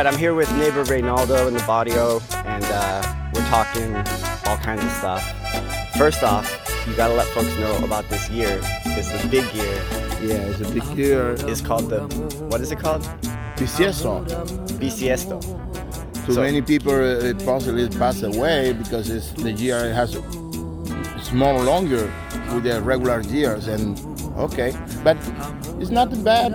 Right, I'm here with neighbor Reinaldo in the Barrio, and uh, we're talking all kinds of stuff. First off, you gotta let folks know about this year. It's the big year. Yeah, it's a big year. It's called the, what is it called? Bisiesto. Bisiesto. Too So- many people, uh, it possibly pass away because it's, the year has it's more longer with the regular years. And okay, but it's not bad.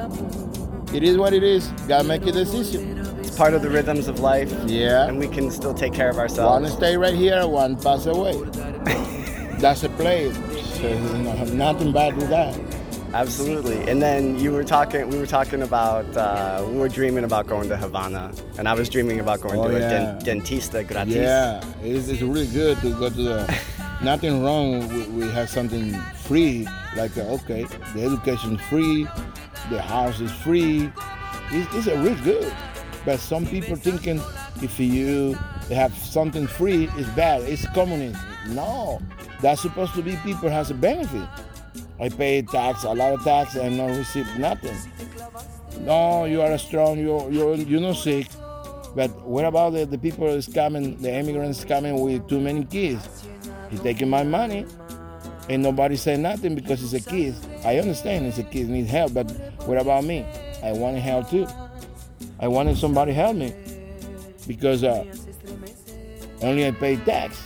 It is what it is. Gotta make a decision. Part of the rhythms of life, Yeah. and we can still take care of ourselves. One stay right here, one pass away. That's a play. So, you know, nothing bad with that. Absolutely. And then you were talking, we were talking about, uh, we were dreaming about going to Havana, and I was dreaming about going Oh, to yeah. a den- dentista gratis. Yeah, it's, it's really good to go to the. nothing wrong. We, we have something free, like uh, okay, the education is free, the house is free. It's, it's a really good. But some people thinking if you have something free, it's bad. It's communism. No, that's supposed to be people has a benefit. I pay tax, a lot of tax, and not receive nothing. No, you are strong. You you you're not sick. But what about the, the people is coming, the immigrants coming with too many kids? He's taking my money, and nobody say nothing because it's a kid. I understand it's a kid need help, but what about me? I want help too. I wanted somebody to help me because uh, only I pay tax,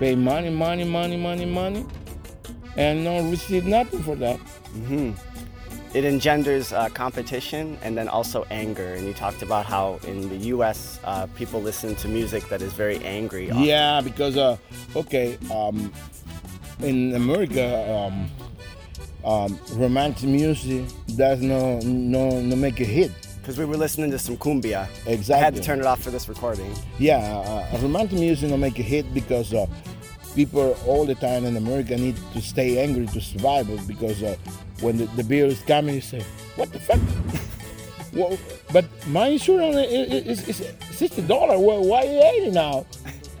pay money, money, money, money, money, and not receive nothing for that. It engenders uh, competition and then also anger. And you talked about how in the U.S. Uh, people listen to music that is very angry. often. Yeah, because uh, okay, um, in America, um, um, romantic music does no no no make a hit. Because we were listening to some cumbia. Exactly. I had to turn it off for this recording. Yeah, uh, romantic music don't make a hit because uh, people all the time in America need to stay angry to survive. Because uh, when the, the bill is coming, you say, "What the fuck?" well, but my insurance is, is, is sixty dollars. Well, why eighty now?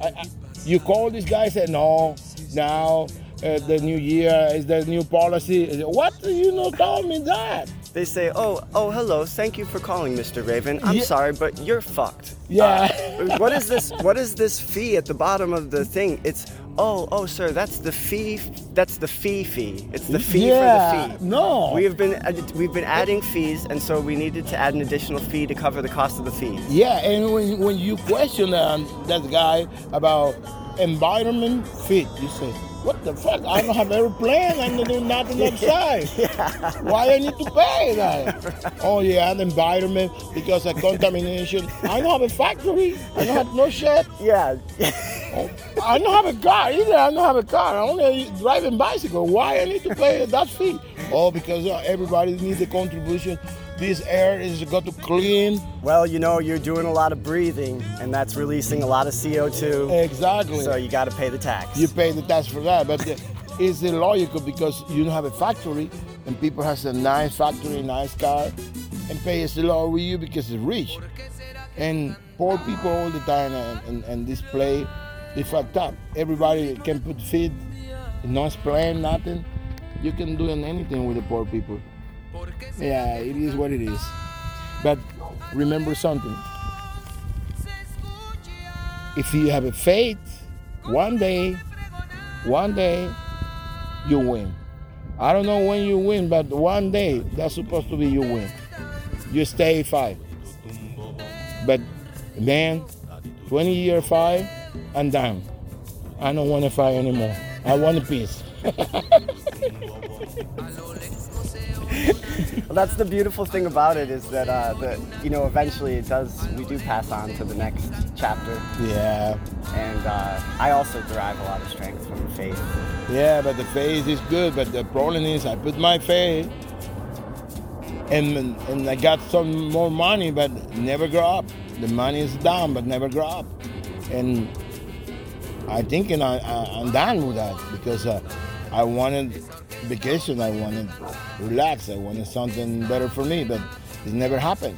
I, I, you call this guy, say, "No, now." Uh, the new year is the new policy. What you know? told me that? They say, "Oh, oh, hello. Thank you for calling, Mr. Raven. I'm Yeah. sorry, but you're fucked." Yeah. Uh, what is this? What is this fee at the bottom of the thing? It's oh, oh, sir. That's the fee. That's the fee fee. It's the fee Yeah, for the fee. no. We have been we've been adding fees, and so we needed to add an additional fee to cover the cost of the fee. Yeah, and when, when you question um, that guy about environment fit, you say, what the fuck? I don't have airplane, I don't do nothing outside. Why I need to pay that? Oh yeah, and environment because of contamination. I don't have a factory. I don't have no shit. Yeah. Oh, I don't have a car either. I don't have a car. I only driving bicycle. Why I need to pay that fee? Oh, because uh, everybody needs a contribution. This air is got to clean. well, you know, you're doing a lot of breathing, and that's releasing a lot of CO2. Exactly. So you got to pay the tax. you pay the tax for that. But the, it's illogical because you don't have a factory and people has a nice factory, nice car, and pay a low with you because it's rich. And poor people all the time and, and, and this play, they fucked up. Everybody can put feed, no explain nothing. You can do anything with the poor people. Yeah, it is what it is. But remember something. If you have a faith, one day, one day, you win. I don't know when you win, but one day that's supposed to be you win. You stay five. But man, 20 year five, I'm done. I don't want to fight anymore. I want a peace. Well, that's the beautiful thing about it is that uh, the you know eventually it does we do pass on to the next chapter, Yeah, and uh, I also derive a lot of strength from the faith. yeah, but the faith is good. But the problem is, I put my faith, and and I got some more money, but never grow up. The money is down, but never grow up. And I think and I, I, I'm done with that because uh, I wanted vacation, I wanted relax, I wanted something better for me, but it never happened.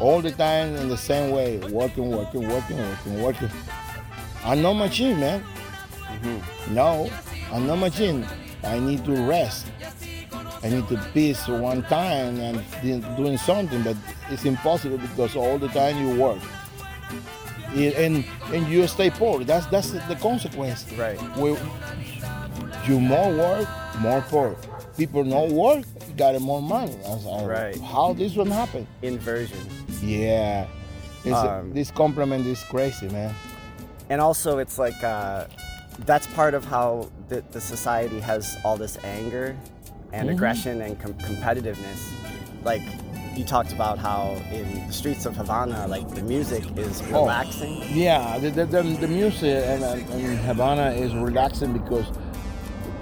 All the time in the same way, working, working, working, working, working. I'm no machine, man. Mm-hmm. No, I'm no machine. I need to rest. I need to piss one time and doing something, but it's impossible because all the time you work. And and you stay poor. That's that's the consequence. Right. We, you more work, more poor. People no work, got more money. That's, uh, Right. How this one happen? Inversion. Yeah. It's, Um, this compliment is crazy, man. and also it's like uh, that's part of how the, the society has all this anger and Mhm. aggression and com- competitiveness like you talked about how in the streets of havana like the music is Oh. relaxing Yeah, the, the, the, music in, and Havana is relaxing because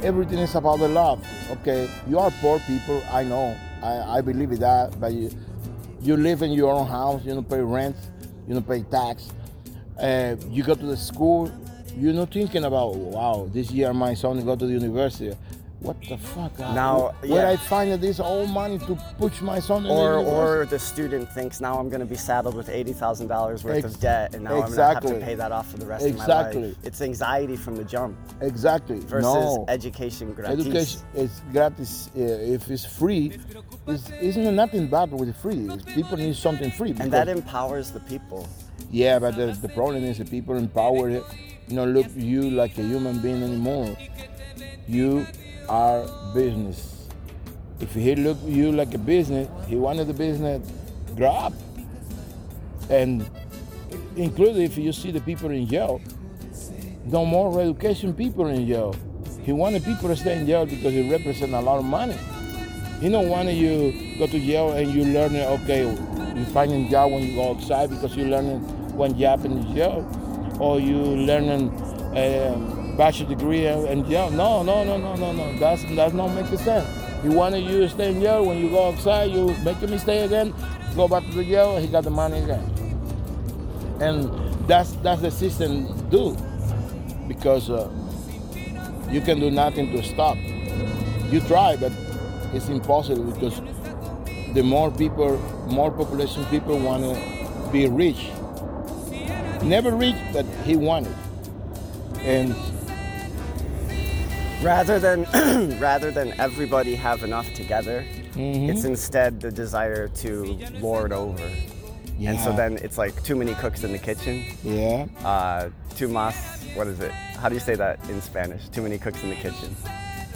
everything is about the love. Okay, you are poor people, I know, I, I believe in that, but you, you live in your own house, you don't pay rent, you don't pay tax, uh, you go to the school, you're not thinking about, wow, this year my son go to the university. What the fuck? Now, where yeah. I find this all money to push my son in or the or the student thinks now I'm going to be saddled with eighty thousand dollars worth Ex- of debt, and now I'm going to have exactly. to pay that off for the rest of my Exactly. life. It's anxiety from the jump exactly. versus no. education gratis. Education is gratis. Uh, if it's free, it's, isn't nothing bad with free. People need something free. and that empowers the people. yeah, but the, the problem is the people empower it. You know, look you like a human being anymore. You are business. If he look you like a business, he wanted the business grow up. And including if you see the people in jail, no more education people in jail. He wanted people to stay in jail because it represent a lot of money. He don't want you go to jail and you learn okay, you find finding job when you go outside because you learning one job in jail, or you learning a bachelor degree and jail. No, no, no, no, no, no. That's that's not making sense. He wanted you to stay in jail. When you go outside, you make a mistake again, go back to the jail. He got the money again, and that's that's the system do because uh, you can do nothing to stop. You try, but it's impossible because the more people, more population people want to be rich. Never rich, but he wanted. And rather than rather than everybody have enough together Mhm. it's instead the desire to lord over. And so then it's like too many cooks in the kitchen. Yeah, uh, too mas what is it? How do you say that in spanish? Too many cooks in the kitchen.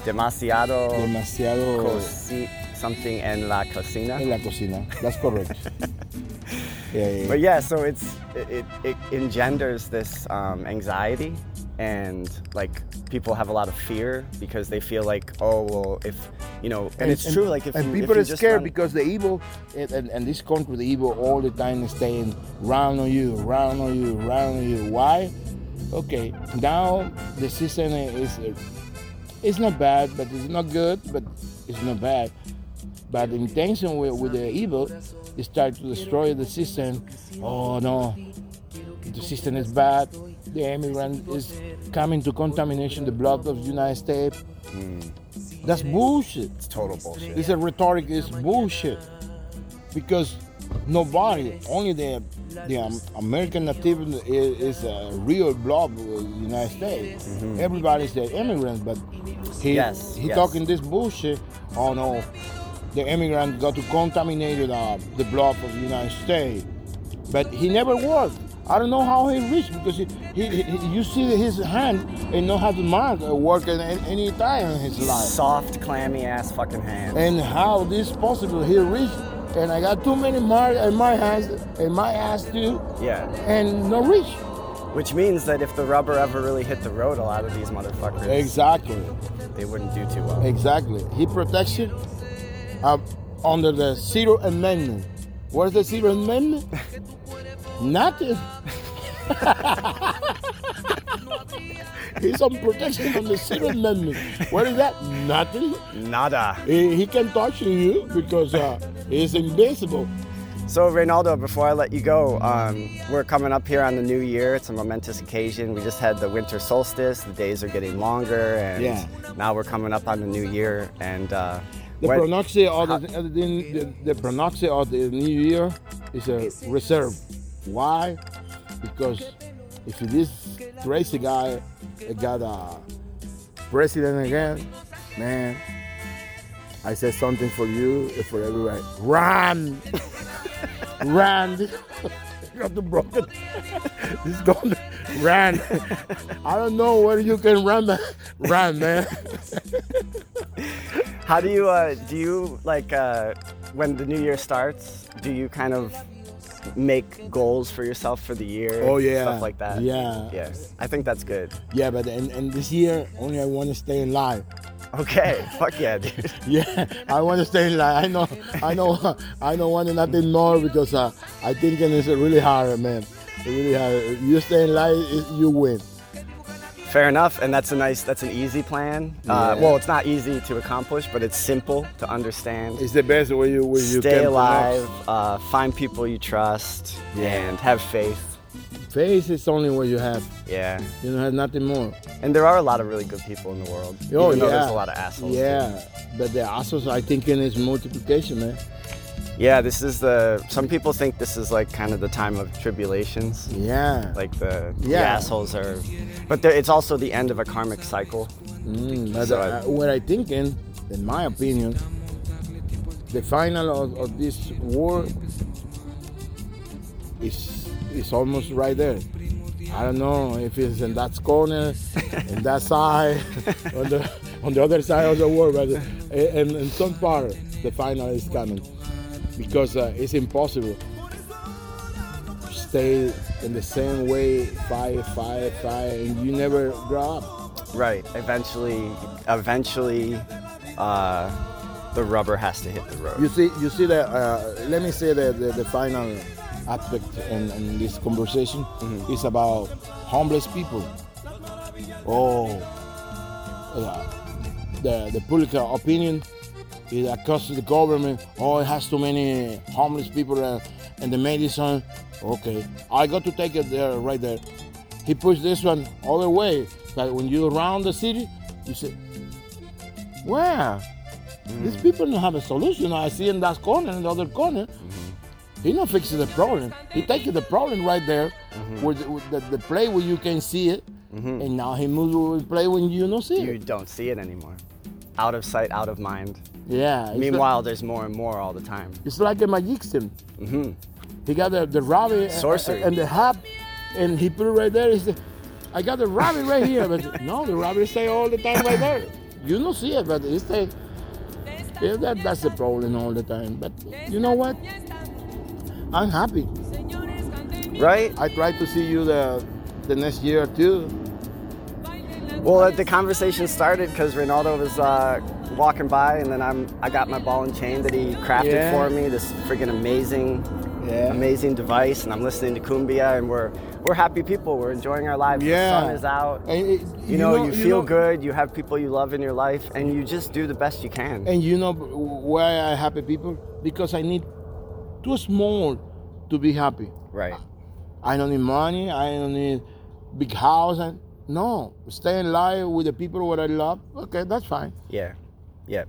Demasiado demasiado coci- something en la cocina. En la cocina. That's correct. yeah, yeah. but yeah so it's it, it, it engenders this um, anxiety and like people have a lot of fear because they feel like oh well if you know and, it's true like if and you, people if are scared run- because the evil and, and, and this country the evil all the time is staying round on you round on you round on you. Why? Okay now the system is it's not bad but it's not good but it's not bad. But the intention with, with the evil is start to destroy the system. Oh no. The system is bad the immigrant is coming to contamination the blood of the united states that's bullshit it's total bullshit this is rhetoric is bullshit because nobody, only the the American native is, is a real blob of the United States. Everybody's the immigrant, but he Yes, he yes. talking this bullshit. Oh no, the immigrant got to contaminate uh, the blob of the United States, but he never worked. I don't know how he reached because he, he, he you see his hand and know how to mark uh, work at any time in his life soft clammy ass fucking hand. and how this possible he reached and I got too many marks in my hands and my ass too yeah and no reach. which means that if the rubber ever really hit the road a lot of these motherfuckers Exactly, they wouldn't do too well exactly. He protects you uh, under the Zero Amendment. What's the Zero Amendment? Nothing. He's on protection from the Zero Amendment. What is that? Nothing. nada He, he can touch you because uh, he's invincible. So, Reinaldo, before I let you go, um, we're coming up here on the new year. It's a momentous occasion. We just had the winter solstice. The days are getting longer, and Yeah. now we're coming up on the new year. And uh, The when- pronunciation of the, the, the, the pronunciation of the new year is a reserve. Why? Because if this crazy guy got a president again, man, I said something for you for everybody. Run, run. you have to broke it. This going run. I don't know where you can run, but run, man. How do you uh, do you like uh, when the new year starts? Do you kind of make goals for yourself for the year? Oh, yeah. stuff like that. Yeah. yeah. I think that's good. Yeah, but and, and this year only I want to stay in live. Okay, fuck yeah, dude. Yeah, I want to stay in line. I know, I know, I don't want nothing more because uh, I think it's really hard, man. It's really hard. You stay in line, you win. Fair enough, and that's a nice, that's an easy plan. Uh, Yeah. well, it's not easy to accomplish, but it's simple to understand. It's the best way you way you Stay can alive, uh, find people you trust, Yeah. and have faith. Face is only what you have. Yeah, You don't have nothing more. and there are a lot of really good people in the world. Oh even though yeah. there's a lot of assholes. too. Yeah, but the assholes I think in is multiplication, man. Yeah, this is the. Some people think this is like kind of the time of tribulations. Yeah. Like the, the assholes are, but there, it's also the end of a karmic cycle. Mm, but So uh, what I thinking, in my opinion, the final of, of this war is is almost right there. I don't know if it's in that corner, in that side, on the on the other side of the world, but in, in some part the final is coming because uh, it's impossible to stay in the same way, fight, fight, fight, and you never grow up. Right. Eventually, eventually, uh, the rubber has to hit the road. You see, you see that. Uh, let me say that the, the final aspect in, in this conversation is about homeless people. Oh, uh, the the public opinion is across the government. Oh, it has too many homeless people uh, and the medicine. Okay, I got to take it there, right there. He pushed this one all the way. But when you around the city, you say, "Where? These mm. people don't have a solution. I see in that corner, in the other corner. Mm-hmm. He not fixing the problem. He taking the problem right there, mm-hmm. with, the, with the, the play where you can see it, mm-hmm. and now he moves with the play when you don't see You it. don't see it anymore. Out of sight, out of mind. Yeah. Meanwhile, there's more and more all the time. it's like a magician. hmm He got the, the rabbit and- Sorcery. and the hat, and he put it right there. He said, I got the rabbit right here. But no, the rabbit stay all the time right there. You don't see it, but it stay. Yeah, that, that's the problem all the time. But you know what? I'm happy. Right? I try to see you the the next year too. Well, the conversation started because Ronaldo was uh, walking by, and then I'm I got my ball and chain that he crafted Yeah. for me. This freaking amazing, Yeah. amazing device, and I'm listening to Cumbia, and we're we're happy people. We're enjoying our lives. Yeah. The sun is out. And it- you, know, you feel know- good. You have people you love in your life, and you just do the best you can. And you know why I happy people? Because I need too small to be happy. right. I don't need money. I don't need big house. And no, stay in life with the people what I love. Okay, that's fine. Yeah, yeah,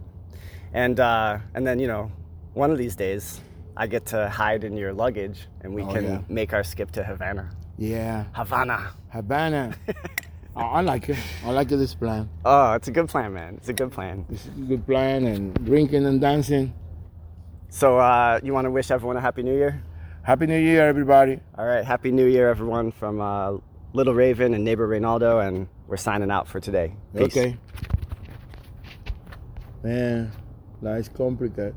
and uh, and then you know, one of these days, I get to hide in your luggage, and we Oh, can yeah. make our skip to Havana. Yeah, Havana. Havana. I, I like it. I like this plan. Oh, it's a good plan, man. It's a good plan. It's a good plan and drinking and dancing. So, uh, you want to wish everyone a happy New Year? Happy New Year, everybody. All right, happy New Year, everyone, from uh, Little Raven and neighbor Reinaldo, and we're signing out for today. Peace. Okay. Man, life's complicated.